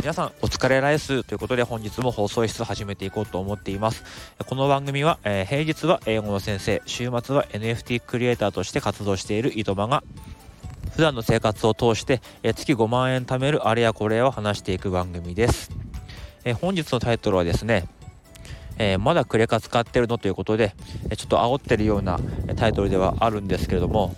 皆さんお疲れライスということで本日も放送室始めていこうと思っています。この番組は、えー、平日は英語の先生週末は NFT クリエイターとして活動している井戸間が普段の生活を通して、えー、月5万円貯めるあれやこれを話していく番組です、えー、本日のタイトルはですねえ、まだクレカ使ってるのということで、えちょっと煽ってるようなタイトルではあるんですけれども、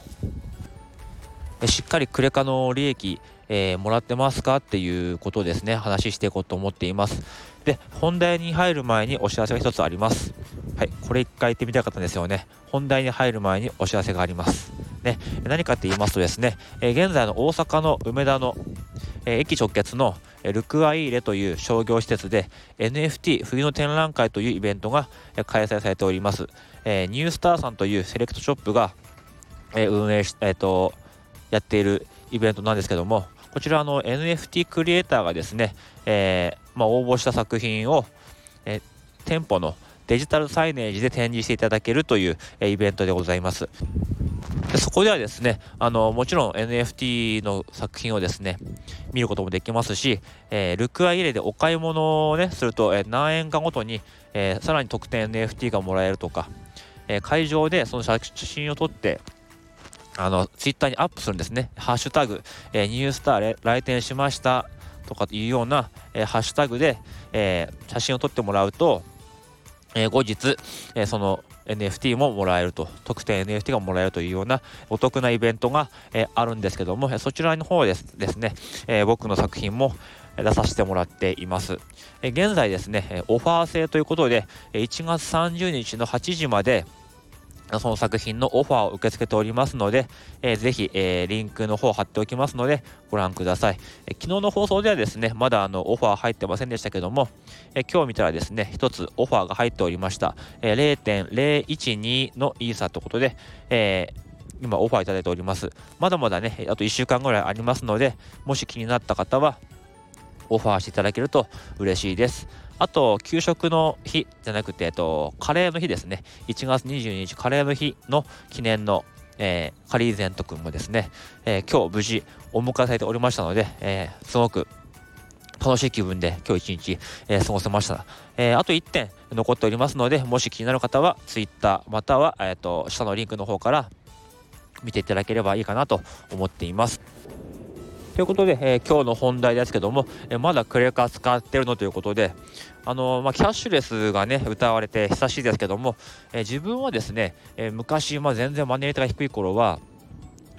しっかりクレカの利益、えー、もらってますかっていうことをですね、話していこうと思っています。で、本題に入る前にお知らせが一つあります。はい、これ一回言ってみたかったんですよね。本題に入る前にお知らせがあります。ね、何かって言いますとですね、えー、現在の大阪の梅田の、えー、駅直結のルクアイーレという商業施設で NFT 冬の展覧会というイベントが開催されております。え、ニュースターさんというセレクトショップが、え運営し、えっ、と、やっているイベントなんですけども、こちらの NFT クリエイターがですね、えー、まあ、応募した作品を、え店舗のデジタルサイネージで展示していただけるという、えイベントでございます。でそこではですね、あの、もちろん NFT の作品をですね、見ることもできますし、えー、ルクアイレでお買い物をね、すると、えー、何円かごとに、えー、さらに特典 NFT がもらえるとか、え会場でその写真を撮って、あの、ツイッターにアップするんですね。ハッシュタグ、えー、ニュースターで来店しましたとかいうような、えー、ハッシュタグで、えー、写真を撮ってもらうと、え後日、えその NFT ももらえると、特典 NFT がもらえるというようなお得なイベントが、えあるんですけども、そちらの方ですですね、え僕の作品も出させてもらっています。え現在ですね、オファー制ということで、1月30日の8時まで、その作品のオファーを受け付けておりますので、えー、ぜひ、えー、リンクの方貼っておきますので、ご覧ください。えー、昨日の放送ではですね、まだあのオファー入ってませんでしたけども、え、今日見たらですね、一つオファーが入っておりました。え、0.012のイーサということで、え今オファーいただいております。まだまだね、あと1週間ぐらいありますので、もし気になった方は、オファーしていただけると嬉しいです。あと、給食の日じゃなくて、えっと、カレーの日ですね。1月22日、カレーの日の記念の、えー、カリーゼント君もですね、えー、今日無事お迎えされておりましたので、えー、すごく楽しい気分で今日一日、えー、過ごせました。えー、あと1点残っておりますので、もし気になる方は Twitter または、えーと下のリンクの方から見ていただければいいかなと思っています。ということで、えー、今日の本題ですけども、えー、まだクレカ使ってるのということで、あの、まあ、キャッシュレスがね、歌われて久しいですけども、え自分はですね、え昔、まあ、全然マネートが低い頃は、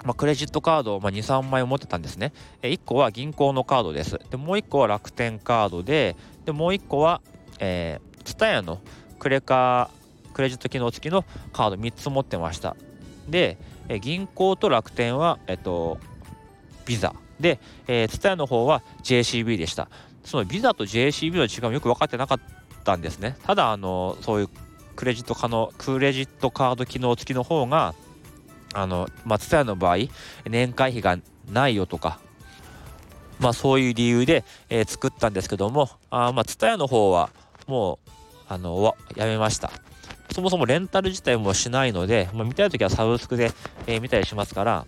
まあ、クレジットカードを、ま2、3枚持ってたんですね。え1個は銀行のカードです。で、もう1個は楽天カードで、で、もう1個は、えー、ツタヤのクレカ、クレジット機能付きのカード3つ持ってました。で、え銀行と楽天は、えっと、ビザで、えー、TSUTAYA の方は JCB でした。そのビザと JCB の違いもよく分かってなかったんですね。ただ、あの、そういうクレジット可能、クレジットカード機能付きの方が、あの、まあ、TSUTAYA の場合、年会費がないよとか、まあ、そういう理由で、えー、作ったんですけども、あまあ、TSUTAYA の方は、もう、あの、やめました。そもそもレンタル自体もしないので、まあ、見たいときはサブスクで、えー、見たりしますから、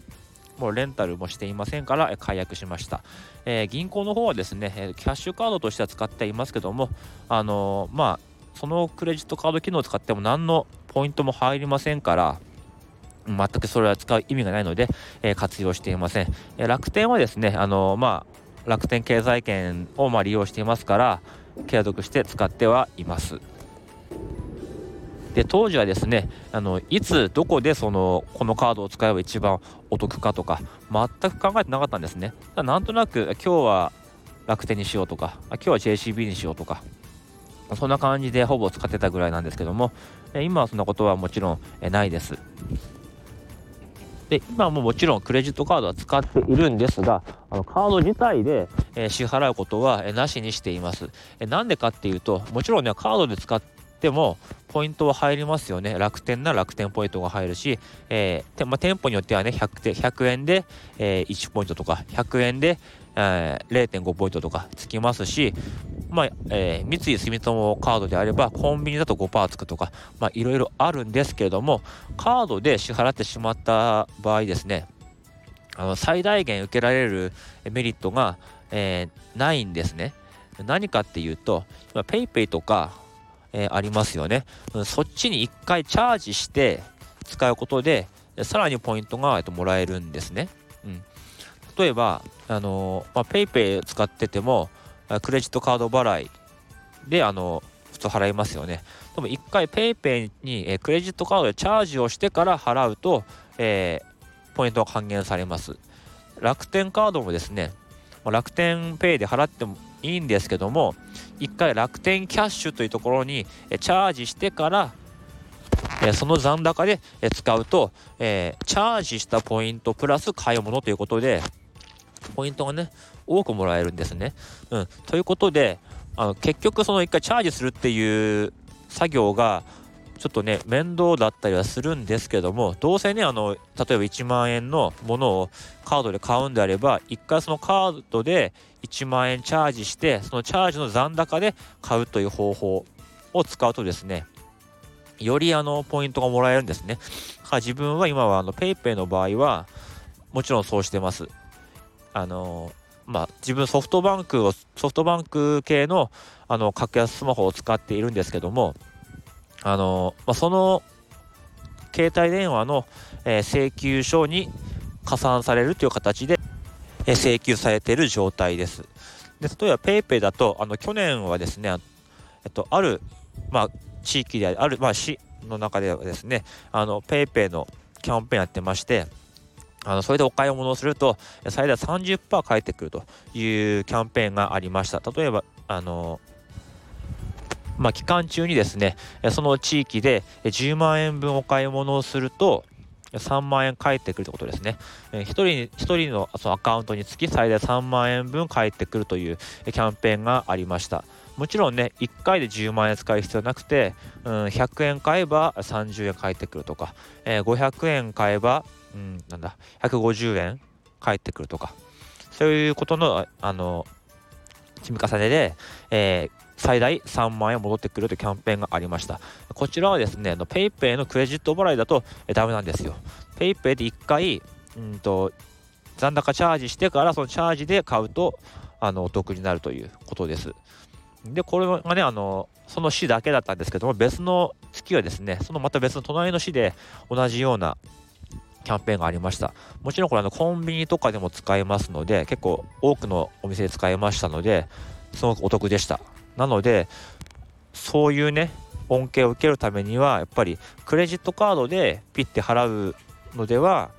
もうレンタルもしていませんから、解約しました。えー、銀行の方はですね、キャッシュカードとしては使っていますけども、あのー、まあ、そのクレジットカード機能を使っても何のポイントも入りませんから、全くそれは使う意味がないので、えー、活用していません。え楽天はですね、あのまあ、楽天経済圏をま利用していますから、継続して使ってはいます。で当時はですねあのいつどこでそのこのカードを使えば一番お得かとか全く考えてなかったんですねなんとなく今日は楽天にしようとか今日は JCB にしようとかそんな感じでほぼ使ってたぐらいなんですけども今はそんなことはもちろんないですで今ももちろんクレジットカードは使っているんですがあのカード自体で、支払うことは、なしにしています。えなんでかっていうともちろんねカードで使ってもポイントは入りますよね。楽天なら楽天ポイントが入るし、えーまあ、店舗によってはね、100, 100円で、えー、1ポイントとか、100円で、えー、0.5ポイントとかつきますし、まあえー、三井住友カードであればコンビニだと5%つくとか、まあ、いろいろあるんですけれどもカードで支払ってしまった場合ですねあの最大限受けられるメリットが、えー、ないんですね。何かっていうと、PayPay とか、えー、ありますよね。そっちに1回チャージして使うことで、さらにポイントが、えっと、もらえるんですね。うん、例えば、あのまあ、PayPay 使ってても、クレジットカード払いで、あの普通払いますよね。でも1回 PayPay に、えー、クレジットカードでチャージをしてから払うと、えー、ポイントが還元されます。楽天カードもですね、ま、楽天ペイで払ってもいいんですけども、1回楽天キャッシュというところにチャージしてから、その残高で使うと、え、チャージしたポイントプラス買い物ということで、ポイントがね、多くもらえるんですね。うん、ということで、あの結局その1回チャージするっていう作業がちょっとね面倒だったりはするんですけどもどうせねあの例えば1万円のものをカードで買うんであれば1回そのカードで1万円チャージしてそのチャージの残高で買うという方法を使うとですねよりあのポイントがもらえるんですね。自分は今はあの PayPay の場合はもちろんそうしてます。あのまあ、自分ソフトバンクをソフトバンク系のあの格安スマホを使っているんですけどもあの、まあ、その携帯電話の、えー、請求書に加算されるという形で、えー、請求されている状態です。で例えば PayPay だとあの去年はですね、えっと、ある、まあ、地域である、まあ、市の中ではですね PayPay のキャンペーンやってましてあのそれでお買い物をすると最大30%返ってくるというキャンペーンがありました。例えばあのまあ、期間中にですねその地域で10万円分お買い物をすると3万円返ってくるということですね。1人 ,1 人のそのアカウントにつき最大3万円分返ってくるというキャンペーンがありました。もちろんね、1回で10万円使う必要なくて、うん、100円買えば30円返ってくるとか、えー、500円買えば、うん、なんだ、150円返ってくるとか、そういうことの、あの、積み重ねで、えー、最大3万円戻ってくるというキャンペーンがありました。こちらはですね、PayPay のクレジット払いだとダメなんですよ。PayPay で1回、うんと、残高チャージしてからそのチャージで買うとあのお得になるということです。で、これがね、あの、その市だけだったんですけども、別の月はですね、そのまた別の隣の市で同じようなキャンペーンがありました。もちろんこれあのコンビニとかでも使えますので、結構多くのお店で使えましたので、すごくお得でした。なので、そういうね、恩恵を受けるためには、やっぱりクレジットカードでピッて払うのでは、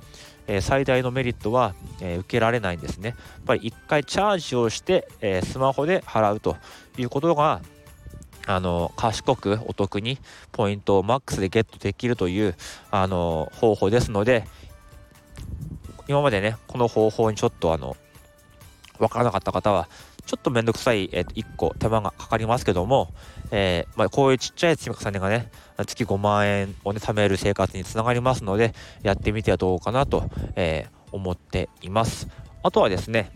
えー、最大のメリットは、えー、受けられないんですね。やっぱり1回チャージをして、えー、スマホで払うということが、あの賢くお得にポイントをマックスでゲットできるというあの方法ですので今までねこの方法にちょっとあの分からなかった方はちょっとめんどくさい、えー、1個手間がかかりますけども、えー、まあ、こういうちっちゃい積み重ねがね月5万円をね貯める生活につながりますのでやってみてはどうかなと、えー、思っていますあとはですね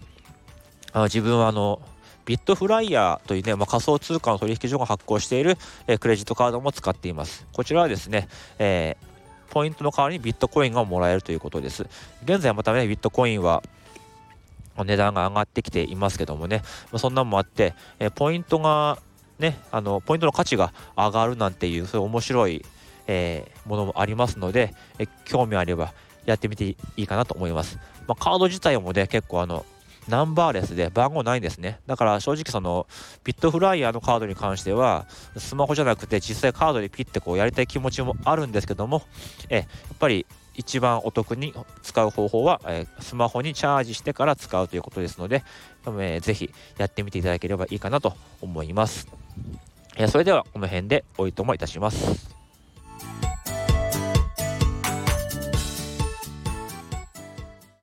あの自分はあのビットフライヤーというね、まあ、仮想通貨の取引所が発行している、え、クレジットカードも使っています。こちらはですね、え、ポイントの代わりにビットコインがもらえるということです。現在またね、ビットコインは値段が上がってきていますけどもね、ま、そんなんもあって、え、ポイントがね、あのポイントの価値が上がるなんていうそういう面白い、えー、ものもありますので、え興味あればやってみていいかなと思います。まあ、カード自体もね結構あのナンバーレスで番号ないんですね。だから正直そのビットフライヤーのカードに関してはスマホじゃなくて実際カードでピッてこうやりたい気持ちもあるんですけども、えやっぱり一番お得に使う方法は、えスマホにチャージしてから使うということですので、えー、ぜひやってみていただければいいかなと思います。えそれではこの辺でおいともいたします。